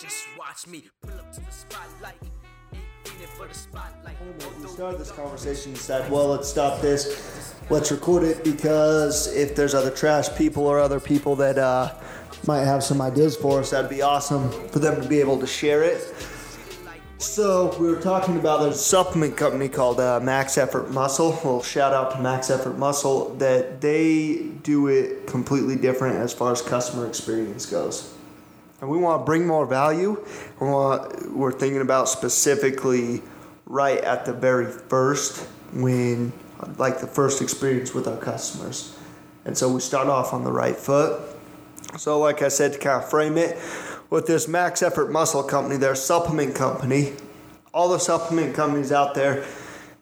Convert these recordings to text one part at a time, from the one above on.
Just watch me pull up to the spotlight. Ain't in it for the spotlight. We started this conversation and said, well, let's stop this. Let's record it because if there's other trash people or other people that uh, might have some ideas for us, that'd be awesome for them to be able to share it. So we were talking about there's a supplement company called uh, Max Effort Muscle. Well, shout out to Max Effort Muscle that they do it completely different as far as customer experience goes. And we want to bring more value. We want, we're thinking about specifically right at the very first when like the first experience with our customers. And so we start off on the right foot. So like I said to kind of frame it, with this Max Effort Muscle Company, they're supplement company. All the supplement companies out there,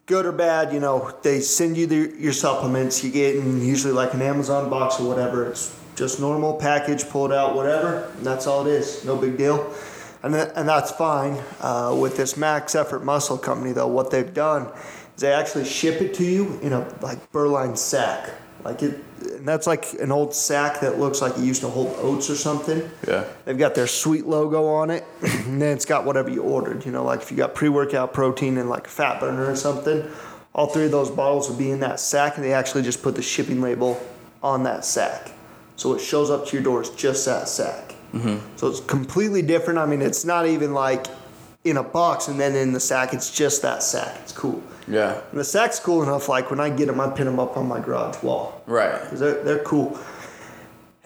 good or bad, you know, they send you the, your supplements. You get in usually like an Amazon box or whatever. It's just normal package, pull it out, whatever. And that's all it is. No big deal. And, that, and that's fine. Uh, with this Max Effort Muscle Company, though, what they've done is they actually ship it to you in a like Burline sack. Like it, and that's like an old sack that looks like it used to hold oats or something. Yeah. They've got their sweet logo on it, and then it's got whatever you ordered. You know, like if you got pre-workout protein and like a fat burner or something, all three of those bottles would be in that sack, and they actually just put the shipping label on that sack, so it shows up to your door It's just that sack. Mm-hmm. So it's completely different. I mean, it's not even like in a box and then in the sack. It's just that sack. It's cool. Yeah. And the sack's cool enough. Like when I get them, I pin them up on my garage wall. Right. 'Cause they're they're cool.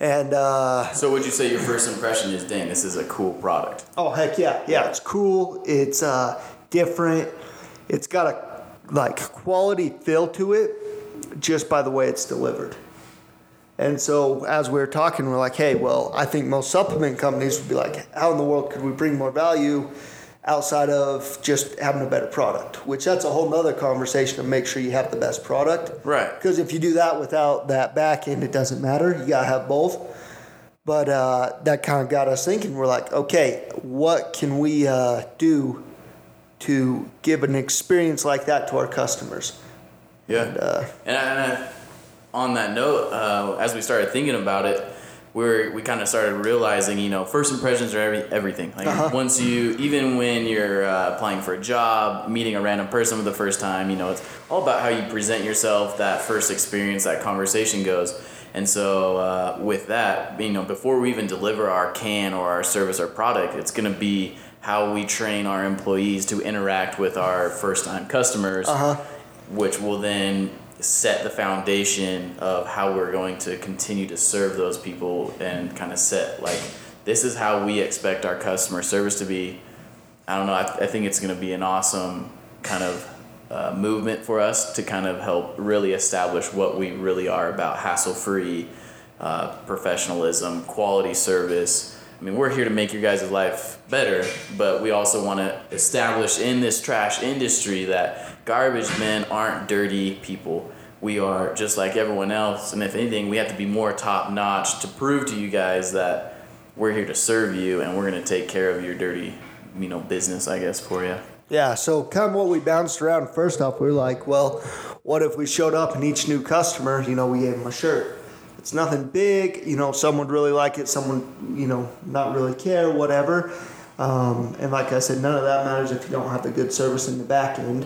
And uh, So would you say your first impression is, dang, this is a cool product? Oh heck yeah, yeah! It's cool. It's uh, different. It's got a like quality feel to it, just by the way it's delivered. And so as we were talking, we're like, hey, well, I think most supplement companies would be like, how in the world could we bring more value outside of just having a better product? Which that's a whole nother conversation to make sure you have the best product. Right. Because if you do that without that back end, it doesn't matter. You gotta have both. But uh, that kind of got us thinking. We're like, okay, what can we uh, do to give an experience like that to our customers? Yeah. And, uh, And, I, and I, on that note, uh, as we started thinking about it, we we kind of started realizing, you know, first impressions are every, everything. Like Uh-huh. once you, even when you're uh, applying for a job, meeting a random person for the first time, you know, it's all about how you present yourself. That first experience, that conversation goes. And so uh, with that, you know, before we even deliver our can or our service or product, it's going to be how we train our employees to interact with our first time customers Uh-huh. which will then set the foundation of how we're going to continue to serve those people and kind of set like this is how we expect our customer service to be. I don't know i, I think it's going to be an awesome kind of uh, movement for us to kind of help really establish what we really are about hassle free uh, professionalism quality service I mean, we're here to make your guys' life better, but we also want to establish in this trash industry that garbage men aren't dirty people. We are just like everyone else, and if anything, we have to be more top notch to prove to you guys that we're here to serve you and we're going to take care of your dirty, you know, business, I guess, for you. Yeah, so kind of what we bounced around first off, we were like, well, what if we showed up and each new customer, you know, we gave them a shirt? It's nothing big, you know, some would really like it, someone, you know, not really care, whatever. Um, and like I said, none of that matters if you don't have the good service in the back end.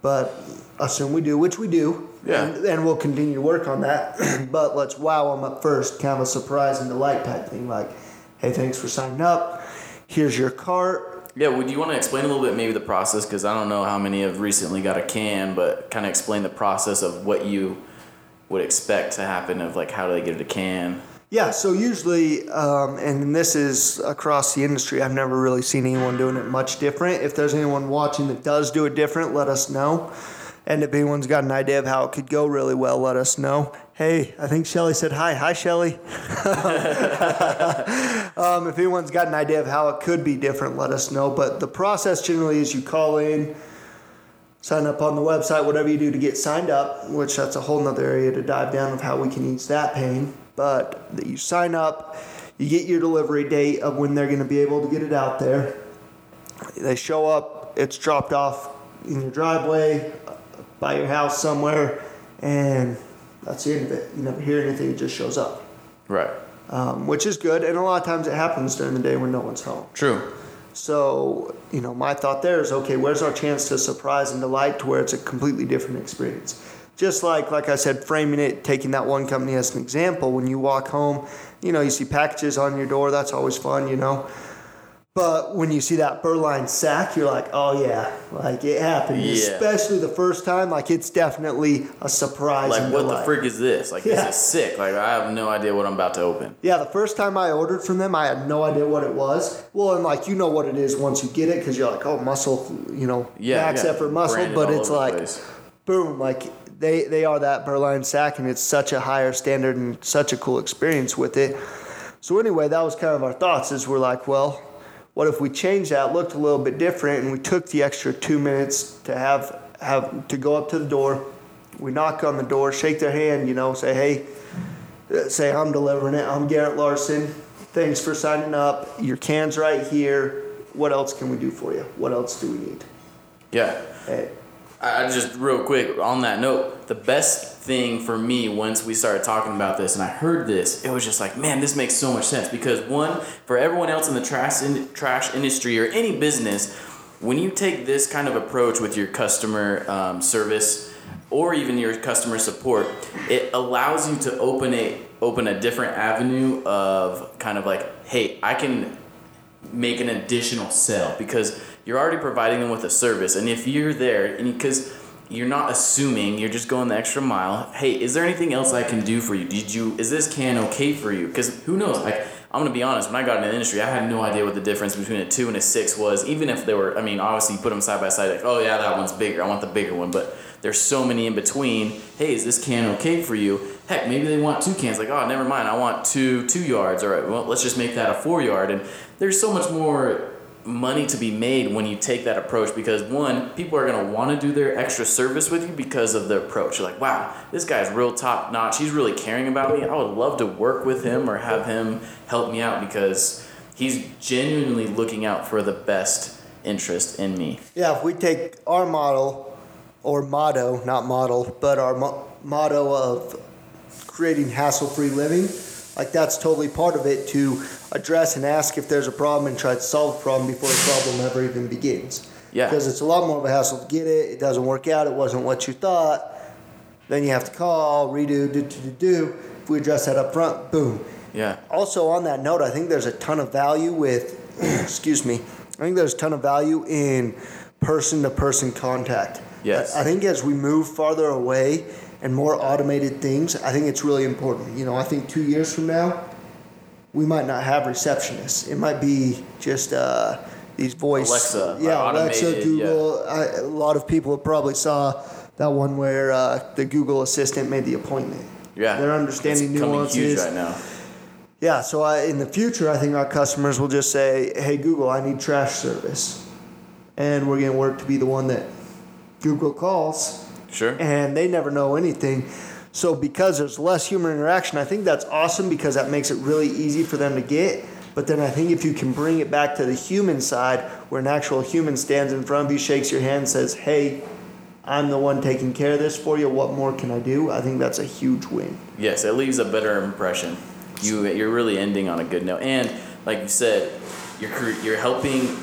But assume we do, which we do. Yeah. And, and we'll continue to work on that. but let's wow them up first, kind of a surprise and delight type thing. Like, hey, thanks for signing up. Here's your cart. Yeah, would you want to explain a little bit maybe the process? Because I don't know how many have recently got a can, but kind of explain the process of what you would expect to happen of like how do they get it a can? Yeah, so usually, um, and this is across the industry, I've never really seen anyone doing it much different. If there's anyone watching that does do it different, let us know. And if anyone's got an idea of how it could go really well, let us know. Hey, I think Shelly said hi. Hi, Shelly. um, if anyone's got an idea of how it could be different, let us know. But the process generally is you call in, sign up on the website, whatever you do to get signed up, which that's a whole nother area to dive down of how we can ease that pain. But that you sign up, you get your delivery date of when they're going to be able to get it out there. They show up, it's dropped off in your driveway, by your house somewhere, and that's the end of it. You never hear anything, it just shows up. Right. um, which is good. And a lot of times it happens during the day when no one's home. True. So, you know, my thought there is okay, where's our chance to surprise and delight to where it's a completely different experience? Just like, like I said, framing it, taking that one company as an example, when you walk home, you know, you see packages on your door, that's always fun, you know. But when you see that Berline sack, you're like, oh yeah, like it happened. Yeah. Especially the first time, like it's definitely a surprise. Like, what the frick is this? Like, Yeah. this is sick. Like, I have no idea what I'm about to open. Yeah, the first time I ordered from them, I had no idea what it was. Well, and like you know what it is once you get it because you're like, oh, muscle, you know, Yeah. max yeah. effort muscle. Branded But it's like, boom, like they they are that Berline sack, and it's such a higher standard and such a cool experience with it. So anyway, that was kind of our thoughts. Is we're like, well, what if we changed that, looked a little bit different, and we took the extra two minutes to have have to go up to the door. We knock on the door, shake their hand, you know, say, hey, say I'm delivering it. I'm Garrett Larson. Thanks for signing up. Your can's right here. What else can we do for you? What else do we need? Yeah. Hey, I just real quick on that note, the best thing for me once we started talking about this and I heard this, it was just like, man, this makes so much sense. Because one, for everyone else in the trash in, trash industry or any business, when you take this kind of approach with your customer um, service or even your customer support, it allows you to open a open a different avenue of kind of like, hey, I can make an additional sale. Because you're already providing them with a service. And if you're there and because you're not assuming you're just going the extra mile hey is there anything else i can do for you? Did you is this can okay for you? Because who knows? Like i'm gonna be honest when i got into the industry i had no idea what the difference between a two and a six was even if they were i mean obviously you put them side by side like oh yeah that one's bigger i want the bigger one but there's so many in between. Hey is this can okay for you? Heck maybe they want two cans like oh never mind i want two two yards all right well let's just make that a four yard. And there's so much more money to be made when you take that approach because one people are going to want to do their extra service with you because of the approach. You're like wow this guy's real top notch he's really caring about me. I would love to work with him or have him help me out because he's genuinely looking out for the best interest in me. Yeah, if we take our model or motto, not model, but our mo- motto of creating hassle free living, like that's totally part of it to address and ask if there's a problem and try to solve the problem before the problem ever even begins. Yeah. Because it's a lot more of a hassle to get it, it doesn't work out, it wasn't what you thought, then you have to call, redo, do, do, do, do. If we address that up front, boom, yeah also on that note, I think there's a ton of value with, excuse me, I think there's a ton of value in person to person contact. Yes. I I think as we move farther away and more automated things, I think it's really important. You know, I think two years from now, we might not have receptionists. It might be just uh, these voice. Alexa, Yeah, Alexa, Google. I, a lot of people probably saw that one where uh, the Google Assistant made the appointment. yeah They're understanding it's nuances. right now Yeah, so I, in the future, I think our customers will just say, "Hey Google, I need trash service," and we're gonna work to be the one that Google calls, sure and they never know anything. So because there's less human interaction, I think that's awesome because that makes it really easy for them to get. But then I think if you can bring it back to the human side, where an actual human stands in front of you, shakes your hand, says, "Hey, I'm the one taking care of this for you. What more can I do?" I think that's a huge win. Yes, it leaves a better impression. You you're really ending on a good note, and like you said, you're you're helping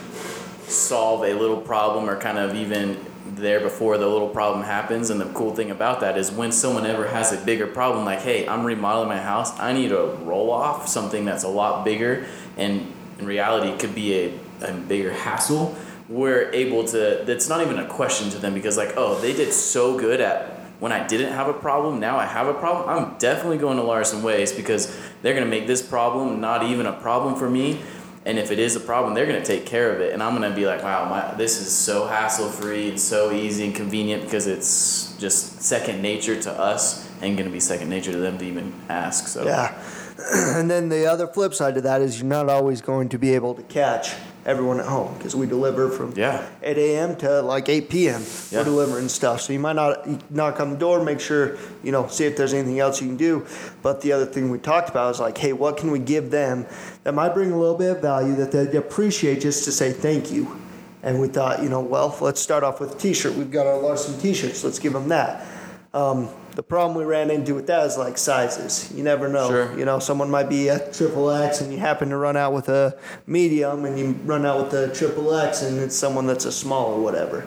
solve a little problem, or kind of even there before the little problem happens. And the cool thing about that is when someone ever has a bigger problem, like hey, I'm remodeling my house, I need to roll off something that's a lot bigger, and in reality could be a, a bigger hassle. We're able to. That's not even a question to them because like oh, they did so good at when I didn't have a problem, now I have a problem, I'm definitely going to Larson Waste because they're going to make this problem not even a problem for me. And if it is a problem, they're going to take care of it. And I'm going to be like, wow, my, this is so hassle free and so easy and convenient because it's just second nature to us and going to be second nature to them to even ask. So, Yeah. and then the other flip side to that is you're not always going to be able to catch everyone at home because we deliver from Yeah. 8 a.m. to like 8 p.m. Yeah. We're delivering stuff. So you might not knock on the door, make sure, you know, see if there's anything else you can do. But the other thing we talked about is like, hey, what can we give them that might bring a little bit of value that they'd appreciate just to say thank you. And we thought, you know, well, let's start off with a t shirt. We've got our Larson t shirts. Let's give them that. Um, The problem we ran into with that is like sizes. You never know. Sure. You know, someone might be a triple X and you happen to run out with a medium and you run out with a triple X and it's someone that's a small or whatever.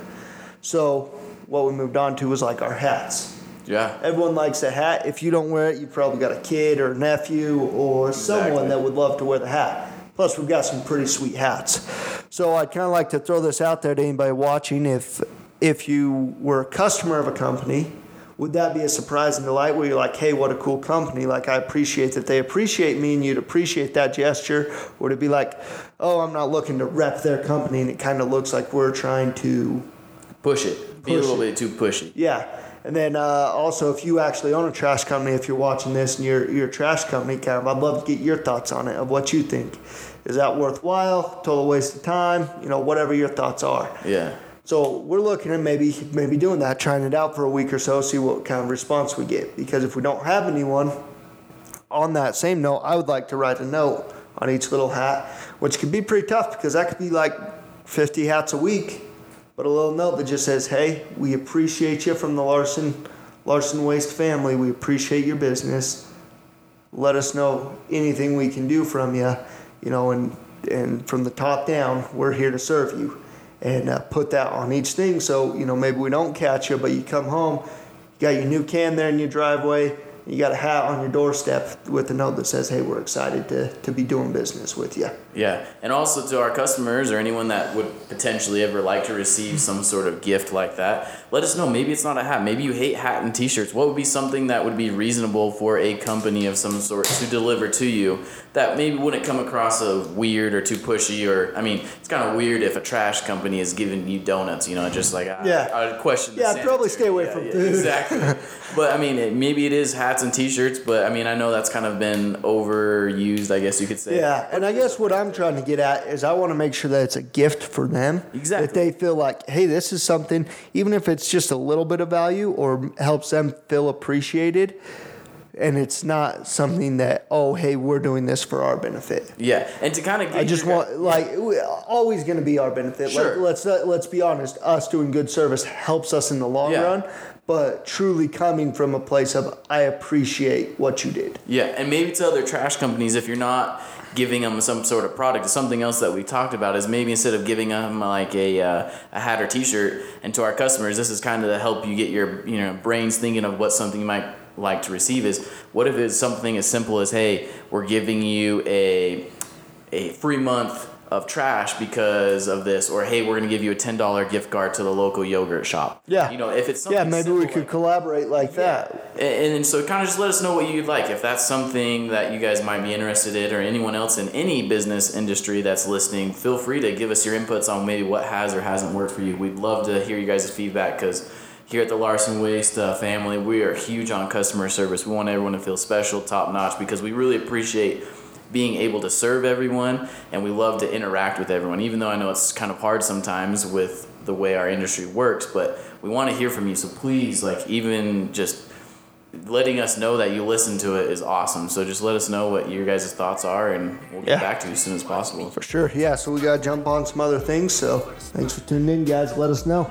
So what we moved on to was like our hats. Yeah. Everyone likes a hat. If you don't wear it, you've probably got a kid or a nephew or someone that would love to wear the hat. Plus, we've got some pretty sweet hats. So I'd kind of like to throw this out there to anybody watching. If if you were a customer of a company, would that be a surprise and delight where you're like, hey, what a cool company. Like, I appreciate that they appreciate me and you'd appreciate that gesture. Or to be like, oh, I'm not looking to rep their company and it kind of looks like we're trying to Push it. Be a little it. bit too pushy. yeah. And then uh, also, if you actually own a trash company, if you're watching this and you're, you're a trash company, kind of, I'd love to get your thoughts on it, of what you think. Is that worthwhile? Total waste of time? You know, whatever your thoughts are. Yeah. So we're looking at maybe maybe doing that, trying it out for a week or so, see what kind of response we get. Because if we don't have anyone, on that same note, I would like to write a note on each little hat, which can be pretty tough because that could be like 50 hats a week. But a little note that just says, "Hey, we appreciate you from the Larson Larson Waste family. We appreciate your business. Let us know anything we can do from you, you know, and and from the top down, we're here to serve you." And uh, put that on each thing, so you know maybe we don't catch you, but you come home, you got your new can there in your driveway. You got a hat on your doorstep with a note that says, "Hey, we're excited to, to be doing business with you." Yeah, and also to our customers or anyone that would potentially ever like to receive some sort of gift like that, let us know. Maybe it's not a hat. Maybe you hate hat and T-shirts. What would be something that would be reasonable for a company of some sort to deliver to you that maybe wouldn't come across as weird or too pushy? Or I mean, it's kind of weird if a trash company is giving you donuts. You know, just like I, Yeah. I'd question. the Yeah, I'd probably stay away sanitary- from yeah, food. Exactly. but I mean, it, maybe it is hats and T-shirts. But I mean, I know that's kind of been overused. I guess you could say. Yeah, and I guess what I'm trying to get at is I want to make sure that it's a gift for them. Exactly. That they feel like, hey, this is something, even if it's just a little bit of value or helps them feel appreciated, and it's not something that, oh, hey, we're doing this for our benefit. Yeah, and to kind of I just want like we- always going to be our benefit. Sure. Like, let's let's be honest. Us doing good service helps us in the long Yeah. run, but truly coming from a place of I appreciate what you did. Yeah, and maybe to other trash companies, if you're not giving them some sort of product, something else that we talked about is maybe instead of giving them like a, uh, a hat or T-shirt, and to our customers, this is kind of to help you get your you know brains thinking of what something you might like to receive. Is what if it's something as simple as, hey, we're giving you a a free month of trash because of this, or hey, we're gonna give you a ten dollar gift card to the local yogurt shop. Yeah. you know, if it's something Yeah, maybe we could like collaborate like that. and, and so kind of just let us know what you'd like if that's something that you guys might be interested in or anyone else in any business industry that's listening feel free to give us your inputs on maybe what has or hasn't worked for you we'd love to hear you guys' feedback because here at the larson waste uh, family we are huge on customer service we want everyone to feel special top notch because we really appreciate being able to serve everyone and we love to interact with everyone even though i know it's kind of hard sometimes with the way our industry works but we want to hear from you so please like even just letting us know that you listen to it is awesome so just let us know what your guys' thoughts are and we'll get Yeah. back to you as soon as possible For sure. Yeah, so we got to jump on some other things. So thanks for tuning in, guys. Let us know.